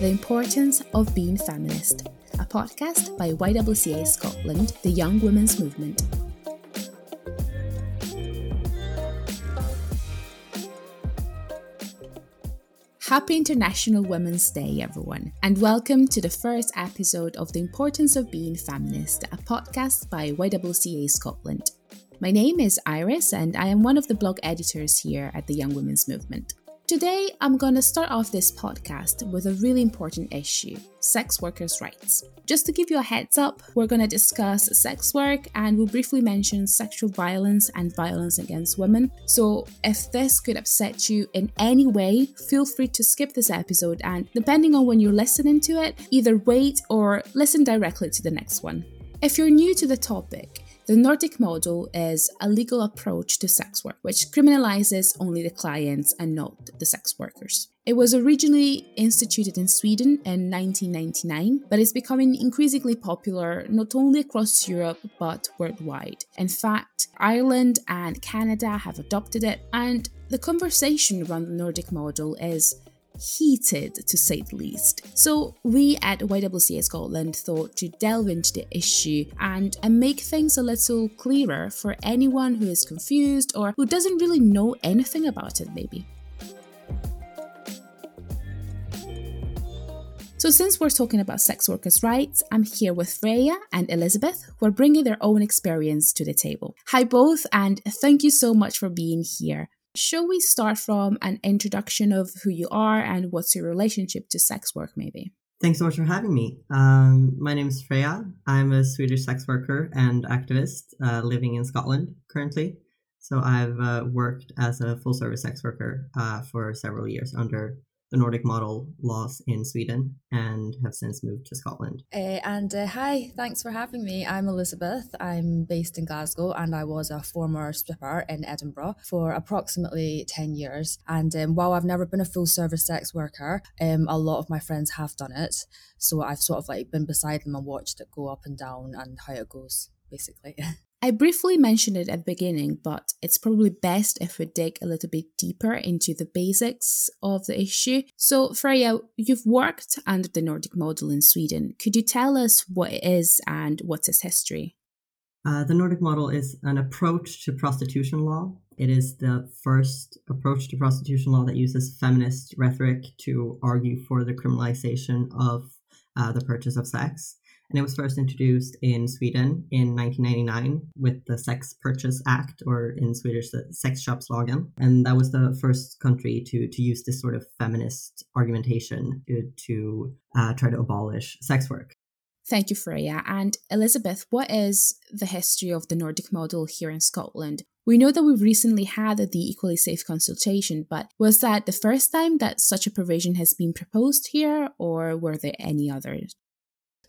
The Importance of Being Feminist, a podcast by YWCA Scotland, the Young Women's Movement. Happy International Women's Day, everyone, and welcome to the first episode of The Importance of Being Feminist, a podcast by YWCA Scotland. My name is Iris, and I am one of the blog editors here at the Young Women's Movement. Today, I'm going to start off this podcast with a really important issue sex workers' rights. Just to give you a heads up, we're going to discuss sex work and we'll briefly mention sexual violence and violence against women. So, if this could upset you in any way, feel free to skip this episode and, depending on when you're listening to it, either wait or listen directly to the next one. If you're new to the topic, the Nordic model is a legal approach to sex work, which criminalizes only the clients and not the sex workers. It was originally instituted in Sweden in 1999, but it's becoming increasingly popular not only across Europe but worldwide. In fact, Ireland and Canada have adopted it, and the conversation around the Nordic model is heated to say the least. So, we at YWCA Scotland thought to delve into the issue and, and make things a little clearer for anyone who is confused or who doesn't really know anything about it, maybe. So, since we're talking about sex workers' rights, I'm here with Freja and Elizabeth, who are bringing their own experience to the table. Hi, both, and thank you so much for being here. Shall we start from an introduction of who you are and what's your relationship to sex work, maybe? Thanks so much for having me. Um, my name is Freja. I'm a Swedish sex worker and activist uh, living in Scotland currently. So I've uh, worked as a full service sex worker uh, for several years under the Nordic model laws in Sweden and have since moved to Scotland. Uh, and uh, hi, thanks for having me. I'm Elizabeth. I'm based in Glasgow and I was a former stripper in Edinburgh for approximately 10 years. And um, while I've never been a full service sex worker, um, a lot of my friends have done it. So I've sort of like been beside them and watched it go up and down and how it goes, basically. I briefly mentioned it at the beginning, but it's probably best if we dig a little bit deeper into the basics of the issue. So, Freja, you've worked under the Nordic model in Sweden. Could you tell us what it is and what's its history? Uh, the Nordic model is an approach to prostitution law. It is the first approach to prostitution law that uses feminist rhetoric to argue for the criminalization of uh, the purchase of sex and it was first introduced in Sweden in 1999 with the Sex Purchase Act, or in Swedish, the Sex Sexköpslagen. And that was the first country to, to use this sort of feminist argumentation to, to uh, try to abolish sex work. Thank you, Freja. And Elizabeth, what is the history of the Nordic model here in Scotland? We know that we've recently had the Equally Safe consultation, but was that the first time that such a provision has been proposed here, or were there any others?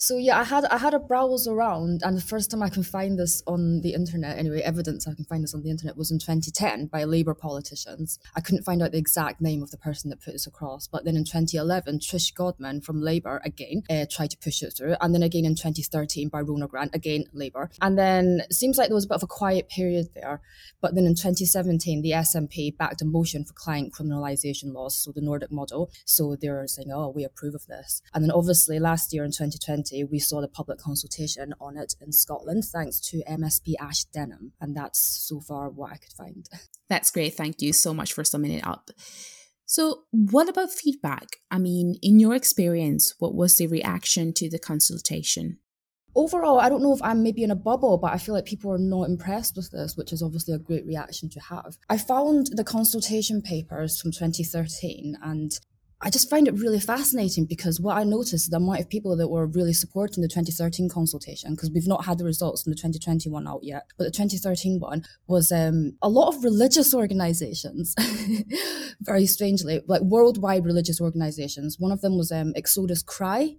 So yeah, I had I had a browse around, and the first time I can find this on the internet, anyway, evidence I can find this on the internet was in 2010 by Labour politicians. I couldn't find out the exact name of the person that put this across, but then in 2011, Trish Godman from Labour again uh, tried to push it through, and then again in 2013 by Rhoda Grant, again Labour, and then it seems like there was a bit of a quiet period there, but then in 2017 the SNP backed a motion for client criminalisation laws, so the Nordic model. So they're saying, oh, we approve of this, and then obviously last year in 2020 we saw the public consultation on it in Scotland, thanks to MSP Ash Denham. And that's so far what I could find. That's great. Thank you so much for summing it up. So, what about feedback? I mean, in your experience, what was the reaction to the consultation? Overall, I don't know if I'm maybe in a bubble, but I feel like people are not impressed with this, which is obviously a great reaction to have. I found the consultation papers from 2013 and I just find it really fascinating because what I noticed the amount of people that were really supporting the 2013 consultation, because we've not had the results from the 2021 out yet, but the 2013 one was um, a lot of religious organizations, very strangely, like worldwide religious organizations. One of them was um, Exodus Cry,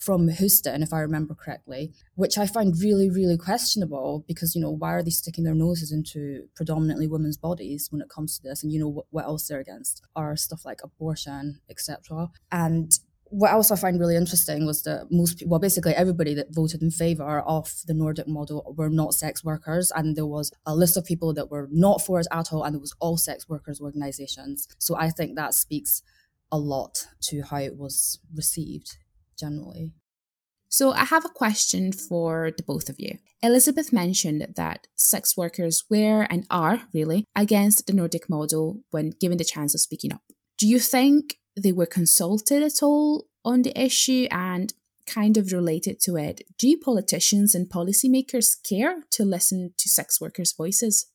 from Houston, if I remember correctly, which I find really, really questionable because, you know, why are they sticking their noses into predominantly women's bodies when it comes to this? And, you know, what, what else they're against are stuff like abortion, etc. And what else I find really interesting was that most people well, basically everybody that voted in favor of the Nordic model were not sex workers, and there was a list of people that were not for it at all, and there was all sex workers organizations. So I think that speaks a lot to how it was received generally. So, I have a question for the both of you. Elizabeth mentioned that sex workers were and are really against the Nordic model when given the chance of speaking up. Do you think they were consulted at all on the issue and kind of related to it? Do politicians and policymakers care to listen to sex workers' voices?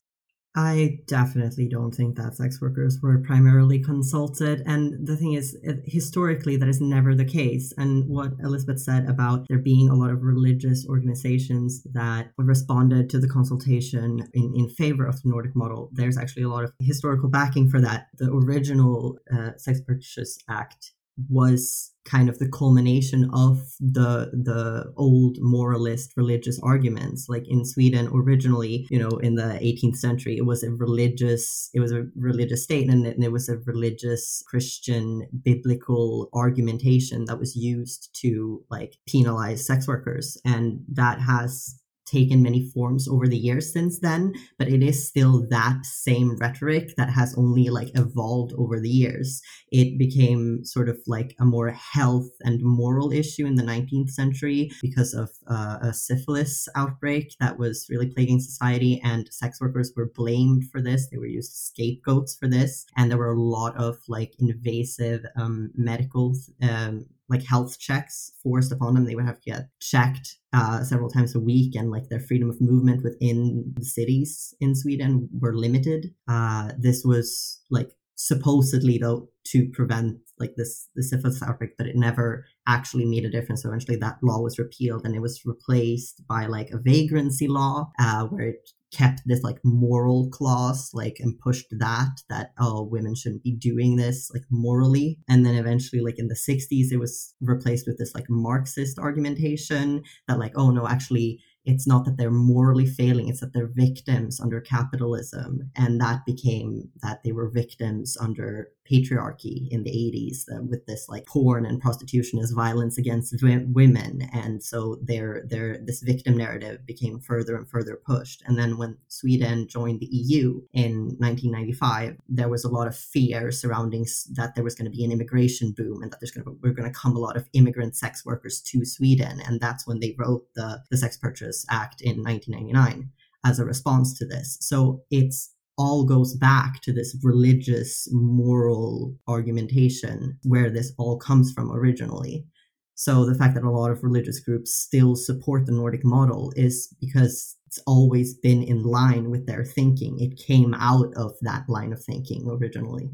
I definitely don't think that sex workers were primarily consulted. And the thing is, historically, that is never the case. And what Elizabeth said about there being a lot of religious organizations that responded to the consultation in, in favor of the Nordic model, there's actually a lot of historical backing for that. The original uh, Sex Purchase Act was kind of the culmination of the the old moralist religious arguments. Like in sweden originally you know in the 18th century it was a religious it was a religious state and it, and it was a religious christian biblical argumentation that was used to like penalize sex workers. And that has taken many forms over the years since then, but it is still that same rhetoric that has only like evolved over the years. It became sort of like a more health and moral issue in the 19th century because of uh, a syphilis outbreak that was really plaguing society, and sex workers were blamed for this. They were used as scapegoats for this, and there were a lot of like invasive um, medical um, like health checks forced upon them. They would have to get checked uh, several times a week, and like their freedom of movement within the cities in Sweden were limited. Uh, this was like supposedly though to prevent like this the syphilis outbreak, but it never actually made a difference. So eventually, that law was repealed, and it was replaced by like a vagrancy law, uh, where it kept this like moral clause like and pushed that that oh women shouldn't be doing this like morally and then eventually like in the 60s it was replaced with this like marxist argumentation that like oh no actually it's not that they're morally failing it's that they're victims under capitalism and that became that they were victims under patriarchy in the 80s uh, with this like porn and prostitution as violence against w- women. And so their their this victim narrative became further and further pushed. And then when Sweden joined the EU in 1995 there was a lot of fear surrounding that there was going to be an immigration boom and that there's going to we're going to come a lot of immigrant sex workers to Sweden. And that's when they wrote the the sex purchase Act in 1999 as a response to this. So it's all goes back to this religious moral argumentation where this all comes from originally. So the fact that a lot of religious groups still support the Nordic model is because it's always been in line with their thinking. It came out of that line of thinking originally.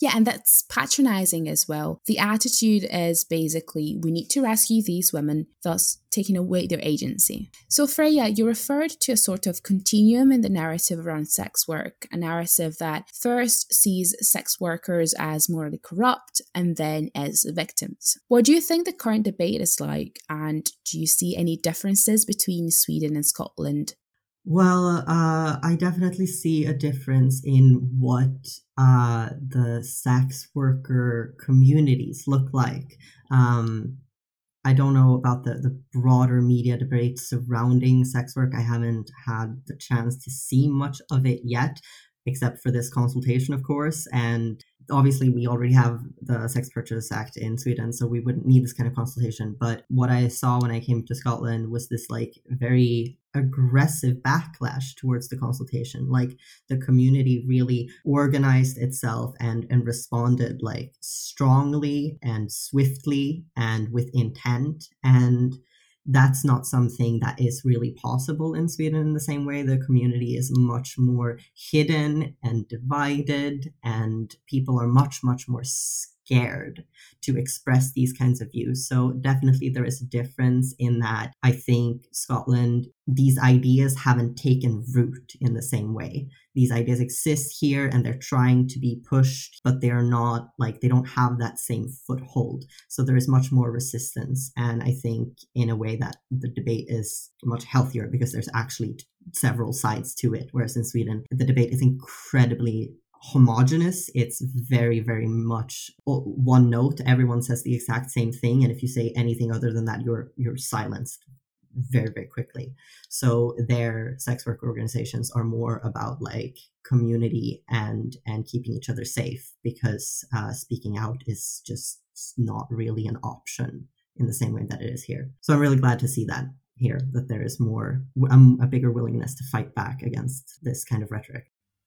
Yeah, and that's patronizing as well. The attitude is basically we need to rescue these women, thus taking away their agency. So, Freja, you referred to a sort of continuum in the narrative around sex work, a narrative that first sees sex workers as morally corrupt and then as victims. What do you think the current debate is like, and do you see any differences between Sweden and Scotland well, uh, I definitely see a difference in what uh, the sex worker communities look like. Um, I don't know about the, the broader media debate surrounding sex work. I haven't had the chance to see much of it yet, except for this consultation, of course. And obviously we already have the sex purchase act in sweden so we wouldn't need this kind of consultation. But what i saw when i came to scotland was this like very aggressive backlash towards the consultation. Like the community really organized itself and and responded like strongly and swiftly and with intent. And that's not something that is really possible in Sweden in the same way. The community is much more hidden and divided, and people are much, much more scared to express these kinds of views. So, definitely, there is a difference in that I think Scotland, these ideas haven't taken root in the same way. These ideas exist here and they're trying to be pushed, but they're not like they don't have that same foothold. So, there is much more resistance. And I think, in a way, that the debate is much healthier because there's actually several sides to it. Whereas in Sweden, the debate is incredibly homogenous. It's very, very much one note. Everyone says the exact same thing, and if you say anything other than that, you're you're silenced very, very quickly. So their sex work organizations are more about like community and and keeping each other safe because uh, speaking out is just not really an option in the same way that it is here. So I'm really glad to see that here that there is more um, a bigger willingness to fight back against this kind of rhetoric.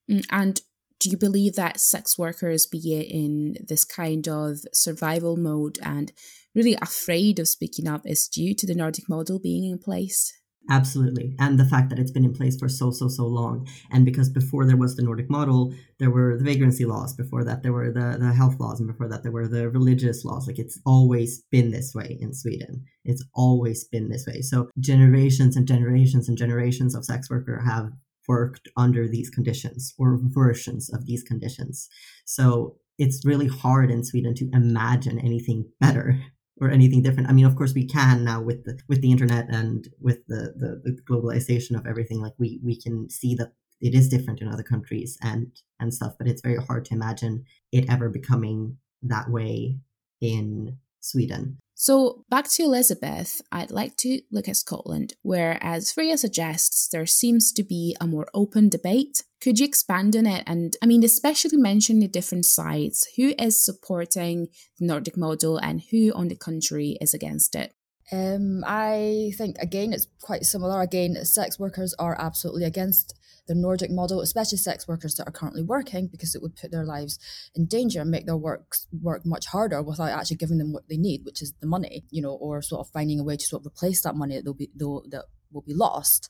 Mm, and do you believe that sex workers, be it in this kind of survival mode and really afraid of speaking up, is due to the Nordic model being in place? Absolutely. And the fact that it's been in place for so, so, so long. And because before there was the Nordic model, there were the vagrancy laws. Before that, there were the, the health laws. And before that, there were the religious laws. Like it's always been this way in Sweden. It's always been this way. So generations and generations and generations of sex worker have worked under these conditions or versions of these conditions. So it's really hard in Sweden to imagine anything better or anything different. I mean, of course, we can now with the with the internet and with the, the, the globalization of everything. Like we we can see that it is different in other countries and and stuff, but it's very hard to imagine it ever becoming that way in Sweden. So, back to Elizabeth, I'd like to look at Scotland, where, as Freja suggests, there seems to be a more open debate. Could you expand on it? And I mean, especially mention the different sides who is supporting the Nordic model and who, on the contrary, is against it? Um, I think, again, it's quite similar. Again, sex workers are absolutely against the Nordic model, especially sex workers that are currently working, because it would put their lives in danger and make their work work much harder without actually giving them what they need, which is the money, you know, or sort of finding a way to sort of replace that money that they'll be that will be lost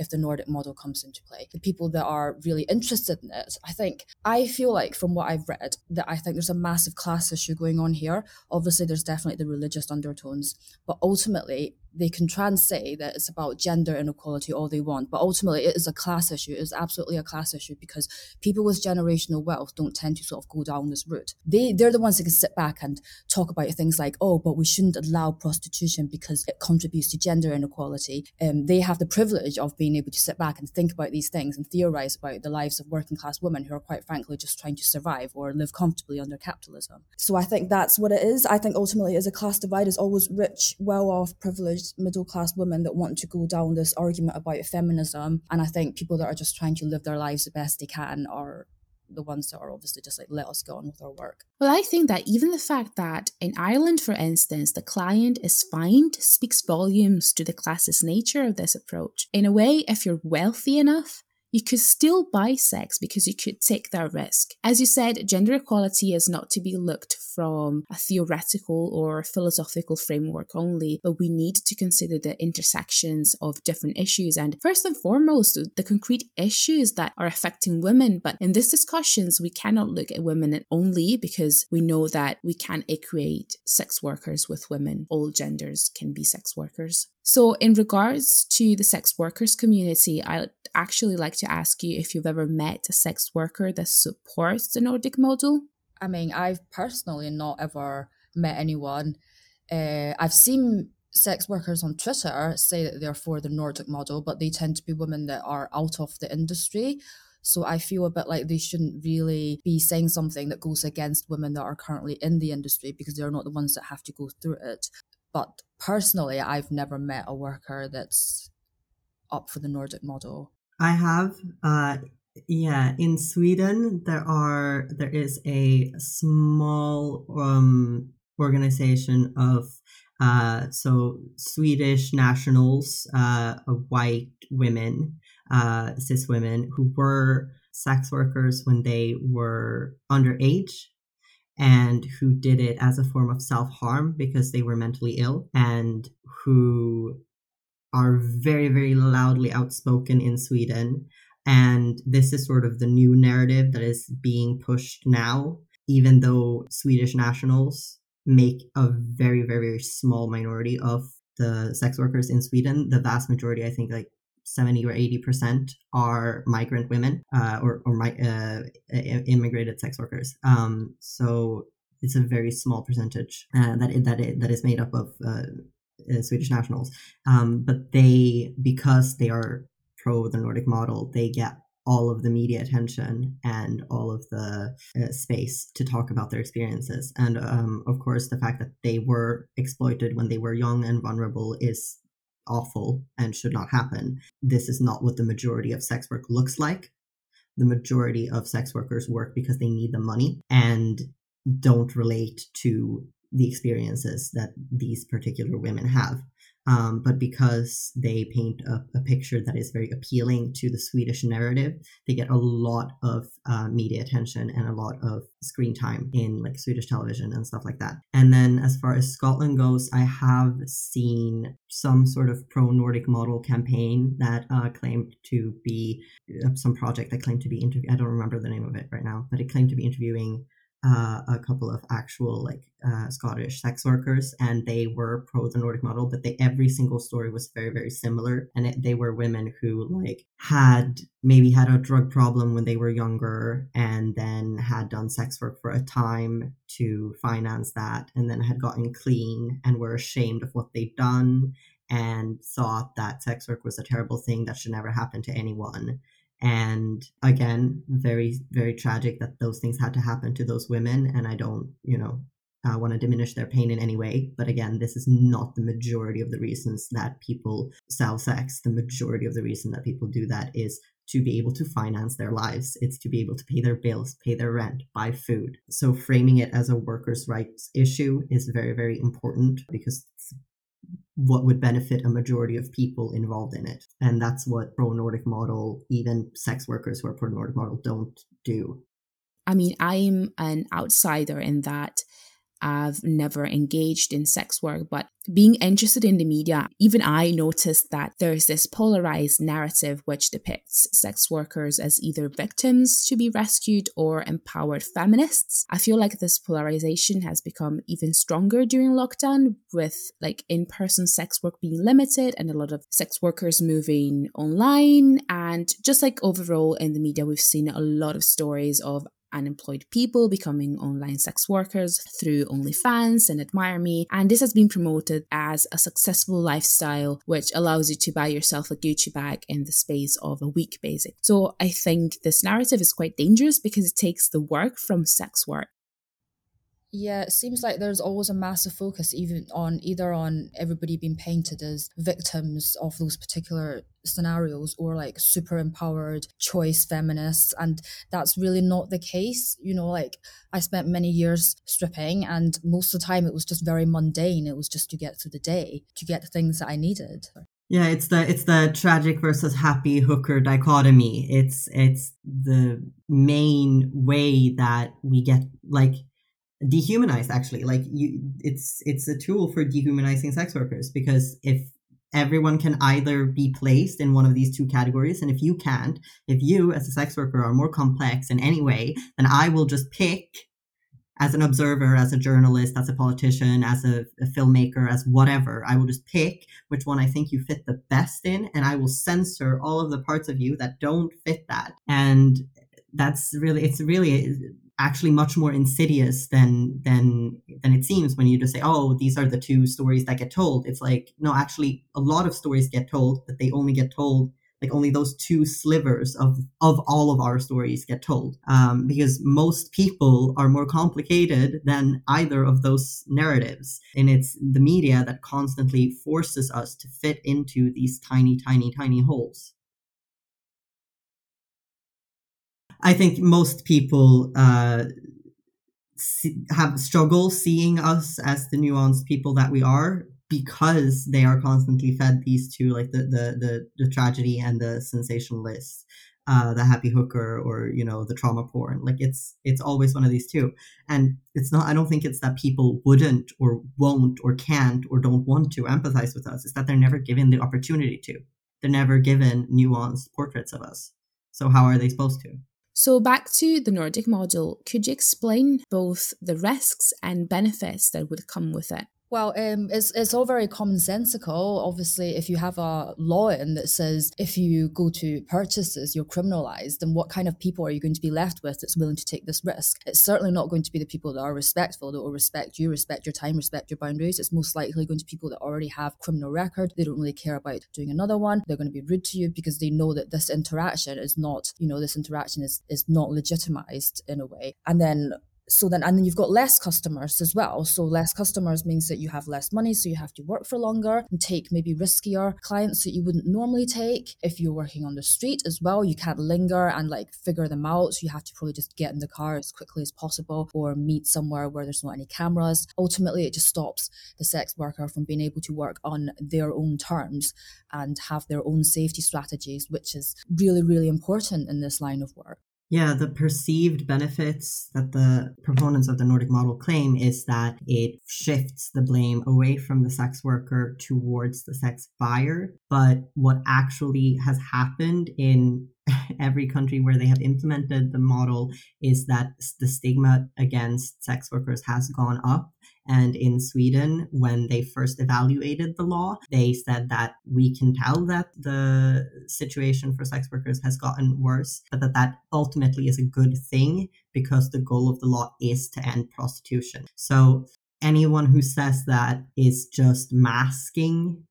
if the Nordic model comes into play. The people that are really interested in it, I think, I feel like from what I've read, that I think there's a massive class issue going on here. Obviously, there's definitely the religious undertones, but ultimately, they can try and say that it's about gender inequality all they want, but ultimately it is a class issue. It is absolutely a class issue because people with generational wealth don't tend to sort of go down this route. They they're the ones that can sit back and talk about things like, oh, but we shouldn't allow prostitution because it contributes to gender inequality. Um, they have the privilege of being able to sit back and think about these things and theorize about the lives of working class women who are quite frankly just trying to survive or live comfortably under capitalism. So I think that's what it is. I think ultimately it is a class divide. Is always rich, well off, privileged middle class women that want to go down this argument about feminism. And I think people that are just trying to live their lives the best they can are the ones that are obviously just like let us go on with our work. Well, I think that even the fact that in Ireland, for instance, the client is fined speaks volumes to the classist nature of this approach. In a way, if you're wealthy enough, you could still buy sex because you could take that risk. As you said, gender equality is not to be looked from a theoretical or philosophical framework only, but we need to consider the intersections of different issues and first and foremost, the concrete issues that are affecting women. But in these discussions, we cannot look at women only because we know that we can't equate sex workers with women. All genders can be sex workers. So, in regards to the sex workers community, I'd actually like to ask you if you've ever met a sex worker that supports the Nordic model. I mean, I've personally not ever met anyone. Uh, I've seen sex workers on Twitter say that they're for the Nordic model, but they tend to be women that are out of the industry. So I feel a bit like they shouldn't really be saying something that goes against women that are currently in the industry because they're not the ones that have to go through it. But personally, I've never met a worker that's up for the Nordic model. I have. Uh, yeah, in Sweden, there are there is a small um, organization of uh, so Swedish nationals, uh, white women, uh, cis women who were sex workers when they were underage and who did it as a form of self harm because they were mentally ill and who are very, very loudly outspoken in Sweden. And this is sort of the new narrative that is being pushed now, even though Swedish nationals make a very, very, very small minority of the sex workers in Sweden. The vast majority, I think, like 70 or 80 percent are migrant women uh, or, or my, uh, immigrated sex workers. Um, so it's a very small percentage uh, that that that is made up of uh, uh, Swedish nationals. Um, but they, because they are pro the Nordic model, they get all of the media attention and all of the uh, space to talk about their experiences. And um, of course, the fact that they were exploited when they were young and vulnerable is awful and should not happen. This is not what the majority of sex work looks like. The majority of sex workers work because they need the money and don't relate to the experiences that these particular women have. Um, but because they paint a, a, picture that is very appealing to the Swedish narrative, they get a lot of uh, media attention and a lot of screen time in like Swedish television and stuff like that. And then as far as Scotland goes, I have seen some sort of pro Nordic model campaign that uh, claimed to be uh, some project that claimed to be interview. I don't remember the name of it right now, but it claimed to be interviewing uh, a couple of actual like uh, Scottish sex workers, and they were pro the Nordic model, but they every single story was very very similar, and it, they were women who like had maybe had a drug problem when they were younger, and then had done sex work for a time to finance that, and then had gotten clean and were ashamed of what they'd done and thought that sex work was a terrible thing that should never happen to anyone and again very very tragic that those things had to happen to those women and i don't you know uh, want to diminish their pain in any way but again this is not the majority of the reasons that people sell sex the majority of the reason that people do that is to be able to finance their lives. It's to be able to pay their bills, pay their rent, buy food. So framing it as a workers' rights issue is very, very important because what would benefit a majority of people involved in it. And that's what pro Nordic model, even sex workers who are pro Nordic model, don't do. I mean, I'm an outsider in that I've never engaged in sex work, but being interested in the media, even I noticed that there's this polarized narrative which depicts sex workers as either victims to be rescued or empowered feminists. I feel like this polarization has become even stronger during lockdown, with like in person sex work being limited and a lot of sex workers moving online. And just like overall in the media, we've seen a lot of stories of unemployed people becoming online sex workers through OnlyFans and Admire Me. And this has been promoted as a successful lifestyle, which allows you to buy yourself a Gucci bag in the space of a week, basic. So I think this narrative is quite dangerous because it takes the work from sex work yeah, it seems like there's always a massive focus even on either on everybody being painted as victims of those particular scenarios or like super empowered choice feminists and that's really not the case. You know, like I spent many years stripping and most of the time it was just very mundane. It was just to get through the day, to get the things that I needed. Yeah, it's the it's the tragic versus happy hooker dichotomy. It's it's the main way that we get like dehumanized actually. Like you it's it's a tool for dehumanizing sex workers because if everyone can either be placed in one of these two categories and if you can't if you as a sex worker are more complex in any way then i will just pick as an observer as a journalist as a politician as a, a filmmaker as whatever i will just pick which one i think you fit the best in and i will censor all of the parts of you that don't fit that. And that's really it's really actually much more insidious than than than it seems when you just say oh these are the two stories that get told. It's like no actually a lot of stories get told but they only get told like only those two slivers of of all of our stories get told um, because most people are more complicated than either of those narratives. And it's the media that constantly forces us to fit into these tiny tiny tiny holes I think most people uh, see, have struggle seeing us as the nuanced people that we are because they are constantly fed these two, like the the the, the tragedy and the sensationalist, uh, the happy hooker, or you know the trauma porn. Like it's it's always one of these two, and it's not. I don't think it's that people wouldn't or won't or can't or don't want to empathize with us. It's that they're never given the opportunity to. They're never given nuanced portraits of us. So how are they supposed to? So, back to the Nordic model, could you explain both the risks and benefits that would come with it? Well, um, it's it's all very commonsensical. Obviously, if you have a law in that says if you go to purchases, you're criminalized, then what kind of people are you going to be left with that's willing to take this risk? It's certainly not going to be the people that are respectful, that will respect you, respect your time, respect your boundaries. It's most likely going to be people that already have criminal record. They don't really care about doing another one. They're going to be rude to you because they know that this interaction is not, you know, this interaction is is not legitimized in a way. And then so then and then you've got less customers as well. So less customers means that you have less money so you have to work for longer and take maybe riskier clients that you wouldn't normally take. If you're working on the street as well you can't linger and like figure them out. So you have to probably just get in the car as quickly as possible or meet somewhere where there's not any cameras. Ultimately it just stops the sex worker from being able to work on their own terms and have their own safety strategies which is really really important in this line of work yeah, the perceived benefits that the proponents of the Nordic model claim is that it shifts the blame away from the sex worker towards the sex buyer. But what actually has happened in every country where they have implemented the model is that the stigma against sex workers has gone up and in Sweden, when they first evaluated the law, they said that we can tell that the situation for sex workers has gotten worse, but that that ultimately is a good thing because the goal of the law is to end prostitution. So anyone who says that is just masking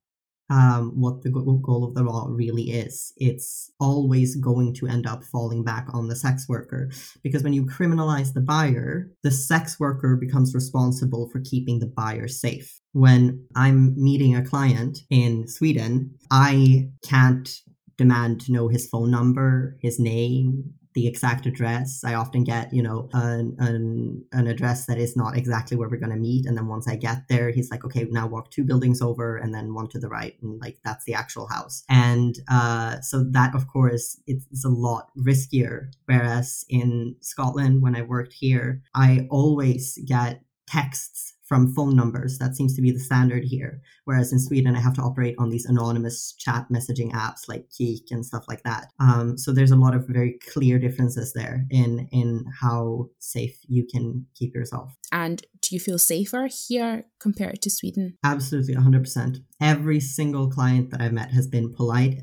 um, what the goal of the law really is. It's always going to end up falling back on the sex worker because when you criminalize the buyer, the sex worker becomes responsible for keeping the buyer safe. When I'm meeting a client in Sweden, I can't demand to know his phone number, his name, the exact address. I often get, you know, an, an, an address that is not exactly where we're going to meet. And then once I get there, he's like, okay, now walk two buildings over and then one to the right. And like, that's the actual house. And uh, so that, of course, it's a lot riskier. Whereas in Scotland, when I worked here, I always get texts from phone numbers. That seems to be the standard here. Whereas in Sweden, I have to operate on these anonymous chat messaging apps like Kik and stuff like that. Um, so there's a lot of very clear differences there in in how safe you can keep yourself. And do you feel safer here compared to Sweden? Absolutely, 100%. Every single client that I've met has been polite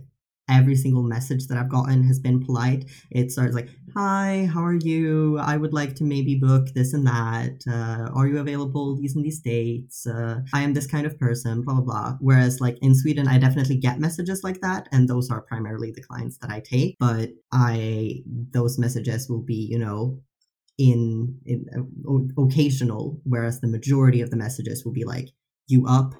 every single message that I've gotten has been polite. It starts like, "Hi, how are you? I would like to maybe book this and that. Uh, are you available these and these dates? Uh, I am this kind of person." Blah blah blah. Whereas like in Sweden, I definitely get messages like that, and those are primarily the clients that I take. But I those messages will be you know in, in uh, occasional, whereas the majority of the messages will be like, "You up?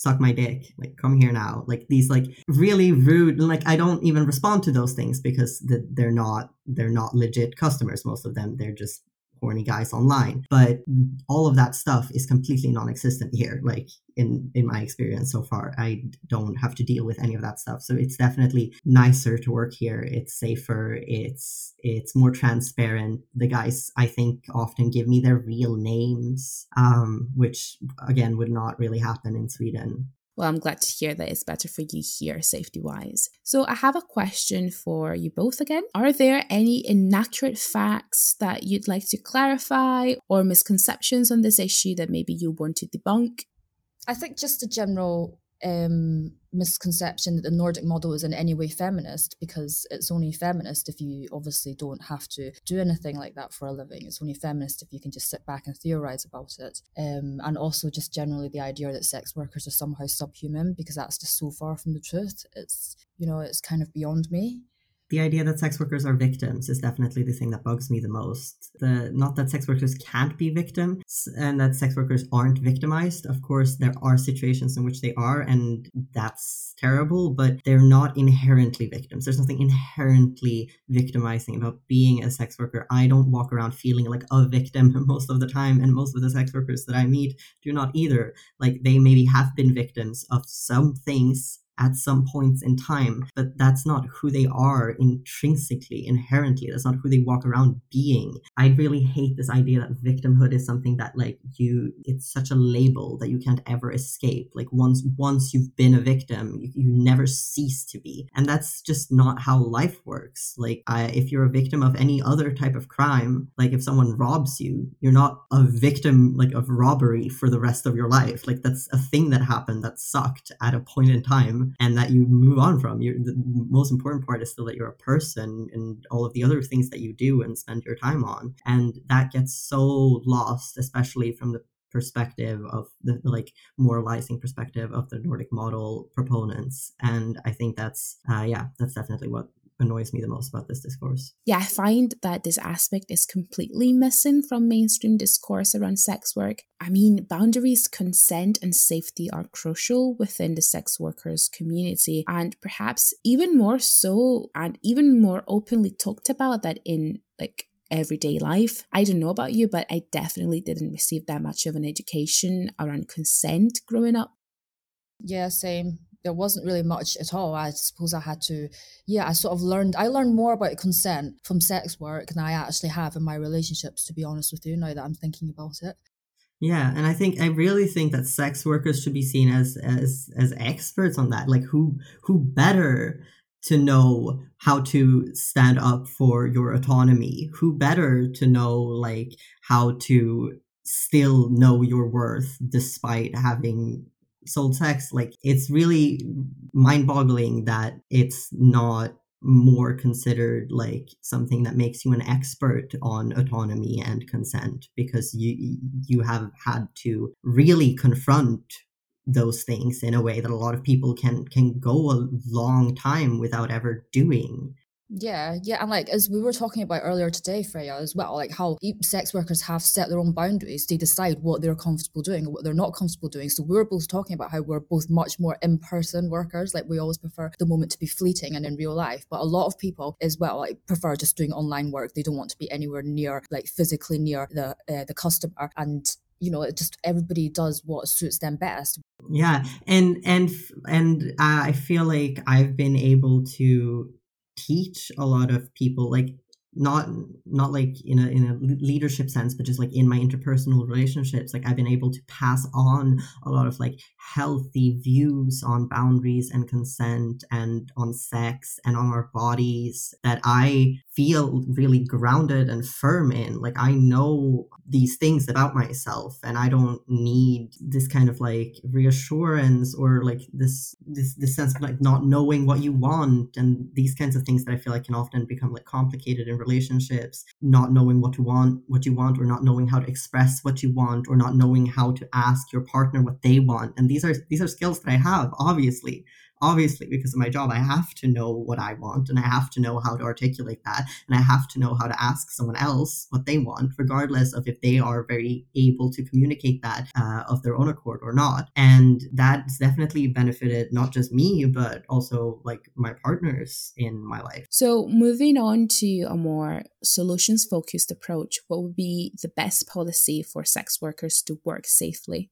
Suck my dick like come here now like these like really rude like i don't even respond to those things because they're not they're not legit customers most of them they're just horny guys online. But all of that stuff is completely non-existent here like in in my experience so far. I don't have to deal with any of that stuff. So it's definitely nicer to work here. It's safer. It's it's more transparent. The guys i think often give me their real names um which again would not really happen in sweden well, I'm glad to hear that it's better for you here, safety wise. So, I have a question for you both again. Are there any inaccurate facts that you'd like to clarify or misconceptions on this issue that maybe you want to debunk? I think just a general um, misconception that the Nordic model is in any way feminist because it's only feminist if you obviously don't have to do anything like that for a living. It's only feminist if you can just sit back and theorize about it. Um, and also just generally the idea that sex workers are somehow subhuman because that's just so far from the truth. It's, you know, it's kind of beyond me the idea that sex workers are victims is definitely the thing that bugs me the most. The not that sex workers can't be victims and that sex workers aren't victimized. Of course, there are situations in which they are, and that's terrible, but they're not inherently victims. There's nothing inherently victimizing about being a sex worker. I don't walk around feeling like a victim most of the time, and most of the sex workers that I meet do not either. Like they maybe have been victims of some things at some points in time, but that's not who they are intrinsically, inherently. That's not who they walk around being. I really hate this idea that victimhood is something that like you it's such a label that you can't ever escape. Like once once you've been a victim, you, you never cease to be. And that's just not how life works. Like I, if you're a victim of any other type of crime, like if someone robs you, you're not a victim like of robbery for the rest of your life. Like that's a thing that happened that sucked at a point in time and that you move on from. You're, the most important part is still that you're a person and all of the other things that you do and spend your time on. And that gets so lost, especially from the perspective of the, the, like moralizing perspective of the nordic model proponents and i think that's uh, yeah that's definitely what annoys me the most about this discourse. Yeah, I find that this aspect is completely missing from mainstream discourse around sex work. I mean, boundaries, consent, and safety are crucial within the sex workers community, and perhaps even more so and even more openly talked about that in like everyday life. I don't know about you, but I definitely didn't receive that much of an education around consent growing up. Yeah, same there wasn't really much at all. I suppose I had to, yeah, I sort of learned, I learned more about consent from sex work than I actually have in my relationships, to be honest with you, now that I'm thinking about it. Yeah, and I think I really think that sex workers should be seen as as as experts on that. Like who who better to know how to stand up for your autonomy? Who better to know like how to still know your worth despite having sold sex like it's really mind-boggling that it's not more considered like something that makes you an expert on autonomy and consent because you you have had to really confront those things in a way that a lot of people can can go a long time without ever doing yeah, yeah, and like as we were talking about earlier today, Freja, as well, like how sex workers have set their own boundaries. They decide what they're comfortable doing and what they're not comfortable doing. So we were both talking about how we're both much more in-person workers. Like we always prefer the moment to be fleeting and in real life. But a lot of people as well like prefer just doing online work. They don't want to be anywhere near, like physically near the uh, the customer and you know it just everybody does what suits them best yeah and and and i feel like i've been able to teach a lot of people like not not like in a in a leadership sense but just like in my interpersonal relationships like i've been able to pass on a lot of like healthy views on boundaries and consent and on sex and on our bodies that i feel really grounded and firm in like i know these things about myself and i don't need this kind of like reassurance or like this this this sense of like not knowing what you want and these kinds of things that i feel like can often become like complicated in relationships. Not knowing what you want what you want or not knowing how to express what you want or not knowing how to ask your partner what they want. And these are these are skills that i have obviously obviously because of my job i have to know what i want and i have to know how to articulate that and i have to know how to ask someone else what they want regardless of if they are very able to communicate that uh, of their own accord or not. And that's definitely benefited not just me but also like my partners in my life. So moving on to a more solutions focused approach what would be the best policy for sex workers to work safely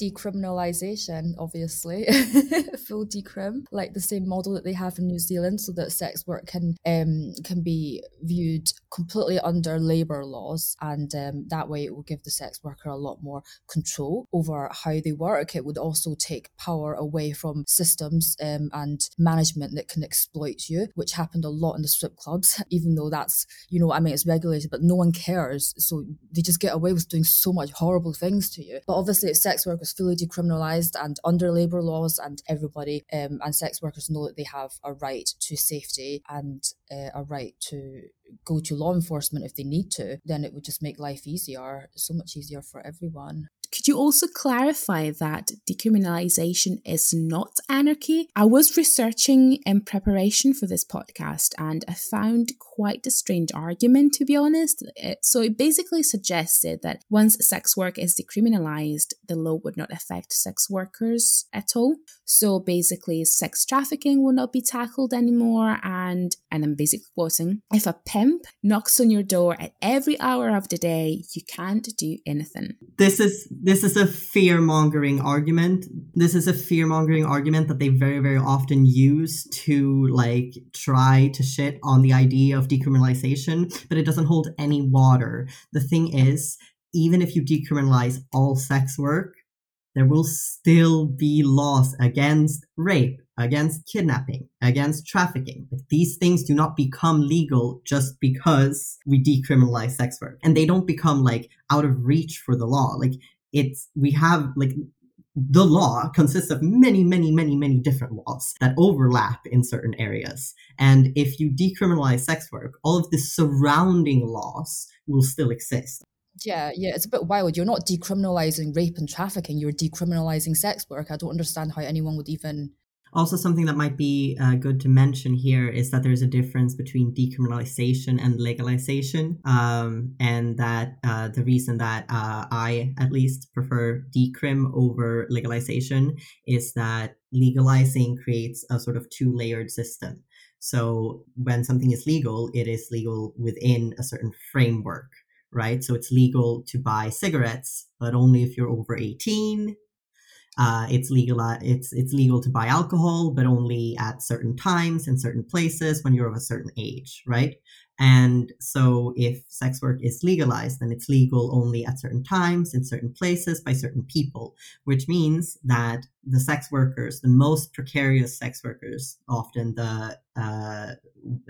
decriminalization, obviously, full decrim, like the same model that they have in New Zealand, so that sex work can um, can be viewed completely under labour laws, and um, that way it will give the sex worker a lot more control over how they work. It would also take power away from systems um, and management that can exploit you, which happened a lot in the strip clubs, even though that's you know I mean it's regulated, but no one cares, so they just get away with doing so much horrible things to you. But obviously, sex work was fully decriminalized and under labor laws, and everybody um, and sex workers know that they have a right to safety and uh, a right to go to law enforcement if they need to, then it would just make life easier, so much easier for everyone. Could you also clarify that decriminalization is not anarchy? I was researching in preparation for this podcast and I found quite a strange argument, to be honest. Uh, so it basically suggested that once sex work is decriminalized, the law would not affect sex workers at all. So basically, sex trafficking will not be tackled anymore. And, and I'm basically quoting, if a pimp knocks on your door at every hour of the day, you can't do anything. This is this is a fear mongering argument. This is a fear mongering argument that they very, very often use to like try to shit on the idea of decriminalization, but it doesn't hold any water. The thing is, even if you decriminalize all sex work, there will still be laws against rape, against kidnapping, against trafficking. These things do not become legal just because we decriminalize sex work. And they don't become like out of reach for the law. Like it's, we have like the law consists of many, many, many, many different laws that overlap in certain areas. And if you decriminalize sex work, all of the surrounding laws will still exist. Yeah, yeah, it's a bit wild. You're not decriminalizing rape and trafficking, you're decriminalizing sex work. I don't understand how anyone would even also, something that might be uh, good to mention here is that there's a difference between decriminalization and legalization, um, and that uh, the reason that uh, I at least prefer decrim over legalization is that legalizing creates a sort of two layered system. So, when something is legal, it is legal within a certain framework, right? So, it's legal to buy cigarettes, but only if you're over 18 uh, it's legal. Uh, it's it's legal to buy alcohol, but only at certain times in certain places when you're of a certain age, right? And so, if sex work is legalized, then it's legal only at certain times in certain places by certain people, which means that the sex workers, the most precarious sex workers, often the uh,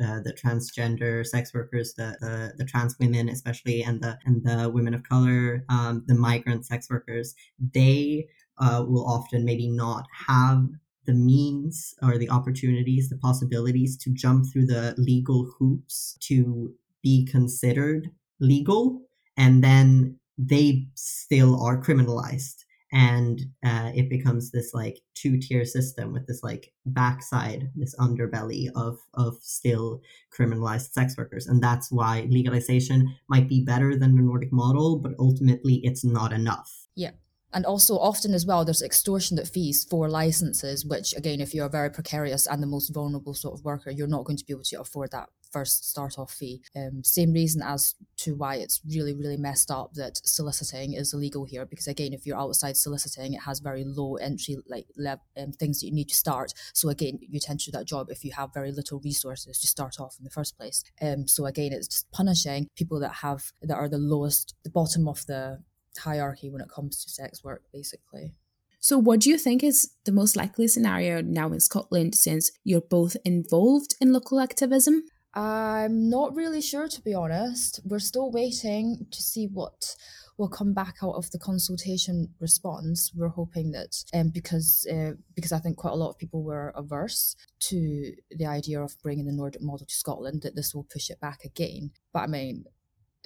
uh, the transgender sex workers, the, the, the trans women especially, and the and the women of color, um, the migrant sex workers, they uh, will often maybe not have the means or the opportunities, the possibilities to jump through the legal hoops to be considered legal, and then they still are criminalized. And uh, it becomes this like two tier system with this like backside, this underbelly of of still criminalized sex workers, and that's why legalization might be better than the Nordic model, but ultimately it's not enough. Yeah, and also, often as well, there's extortionate fees for licenses, which, again, if you're very precarious and the most vulnerable sort of worker, you're not going to be able to afford that first start off fee. Um, same reason as to why it's really, really messed up that soliciting is illegal here. Because, again, if you're outside soliciting, it has very low entry like level um, things that you need to start. So, again, you tend to do that job if you have very little resources to start off in the first place. Um, so, again, it's just punishing people that have that are the lowest, the bottom of the hierarchy when it comes to sex work, basically. So, what do you think is the most likely scenario now in Scotland since you're both involved in local activism? I'm not really sure, to be honest. We're still waiting to see what will come back out of the consultation response. We're hoping that, um, because uh, because I think quite a lot of people were averse to the idea of bringing the Nordic model to Scotland, that this will push it back again. But I mean,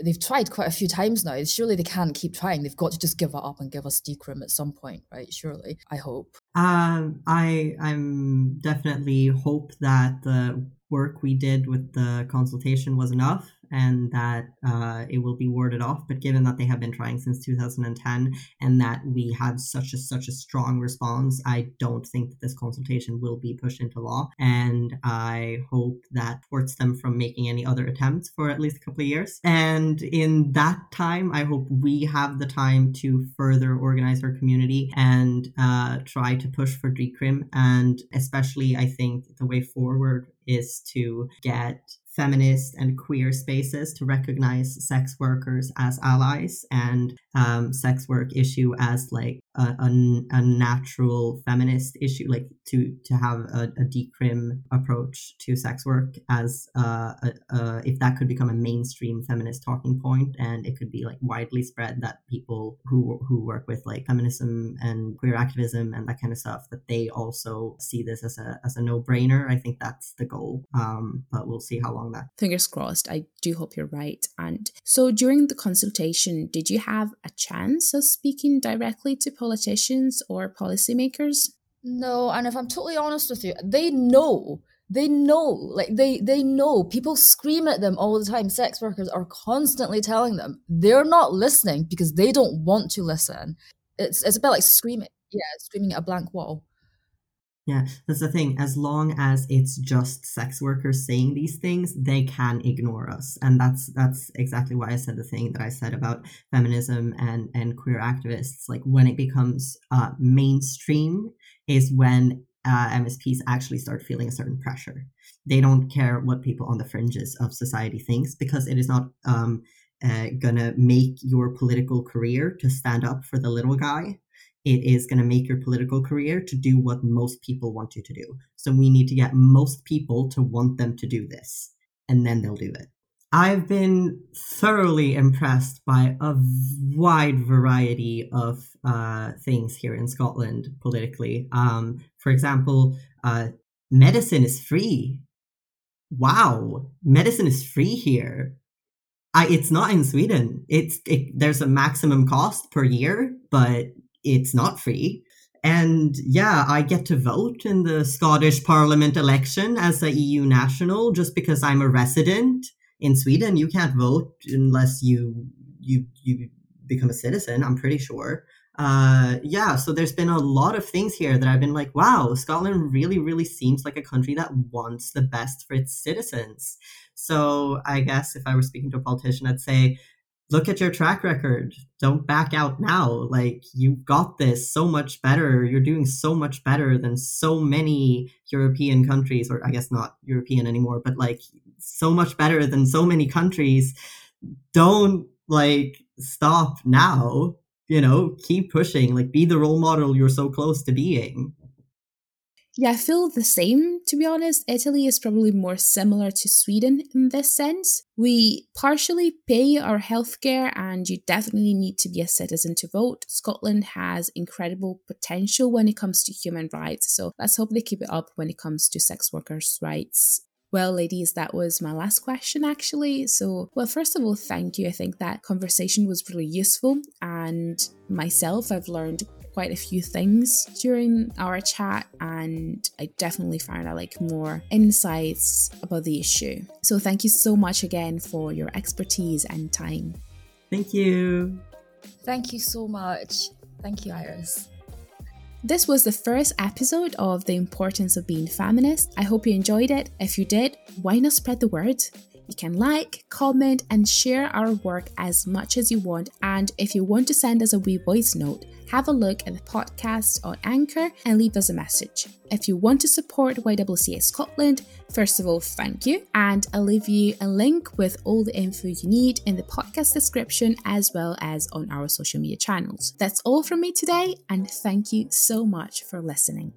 they've tried quite a few times now. Surely they can't keep trying. They've got to just give it up and give us decrim at some point, right? Surely, I hope. Um, I I'm definitely hope that the work we did with the consultation was enough and that uh, it will be warded off. But given that they have been trying since 2010 and that we have such a such a strong response, I don't think that this consultation will be pushed into law. And I hope that thwarts them from making any other attempts for at least a couple of years. And in that time, I hope we have the time to further organize our community and uh, try to push for decrim. And especially, I think the way forward is to get feminist and queer spaces to recognize sex workers as allies and um, sex work issue as like a, a, a, natural feminist issue, like to to have a, a decrim approach to sex work as uh, a, if that could become a mainstream feminist talking point, and it could be like widely spread that people who who work with like feminism and queer activism and that kind of stuff that they also see this as a as a no brainer. I think that's the goal, um, but we'll see how long that. Fingers crossed. I do hope you're right. And so during the consultation, did you have a chance of speaking directly to politicians or policymakers? No, and if I'm totally honest with you, they know. They know, like they they know. People scream at them all the time. Sex workers are constantly telling them they're not listening because they don't want to listen. It's it's a bit like screaming, yeah, screaming at a blank wall. Yeah, that's the thing. As long as it's just sex workers saying these things, they can ignore us, and that's that's exactly why I said the thing that I said about feminism and and queer activists. Like when it becomes uh, mainstream, is when uh, MSPs actually start feeling a certain pressure. They don't care what people on the fringes of society thinks because it is not um, uh, gonna make your political career to stand up for the little guy it is going to make your political career to do what most people want you to do. So we need to get most people to want them to do this, and then they'll do it. I've been thoroughly impressed by a wide variety of uh, things here in Scotland politically. Um, for example, uh, medicine is free. Wow, medicine is free here. I, it's not in Sweden. It's it, there's a maximum cost per year, but it's not free. And yeah, I get to vote in the Scottish Parliament election as a EU national just because I'm a resident in Sweden. You can't vote unless you you you become a citizen. I'm pretty sure. Uh, yeah, so there's been a lot of things here that I've been like, wow, Scotland really, really seems like a country that wants the best for its citizens. So I guess if I were speaking to a politician, I'd say look at your track record. Don't back out now. Like you've got this so much better. You're doing so much better than so many European countries, or I guess not European anymore, but like so much better than so many countries. Don't like stop now. You know, keep pushing. Like be the role model you're so close to being. Yeah, I feel the same, to be honest. Italy is probably more similar to Sweden in this sense. We partially pay our healthcare, and you definitely need to be a citizen to vote. Scotland has incredible potential when it comes to human rights, so let's hope they keep it up when it comes to sex workers' rights. Well, ladies, that was my last question actually. So, well, first of all, thank you. I think that conversation was really useful, and myself, I've learned quite a few things during our chat, and I definitely found out like more insights about the issue. So, thank you so much again for your expertise and time. Thank you. Thank you so much. Thank you, Iris. This was the first episode of The Importance of Being Feminist. I hope you enjoyed it. If you did, why not spread the word? You can like, comment, and share our work as much as you want. And if you want to send us a wee voice note, have a look at the podcast on Anchor and leave us a message. If you want to support YWCA Scotland, first of all, thank you. And I'll leave you a link with all the info you need in the podcast description as well as on our social media channels. That's all from me today, and thank you so much for listening.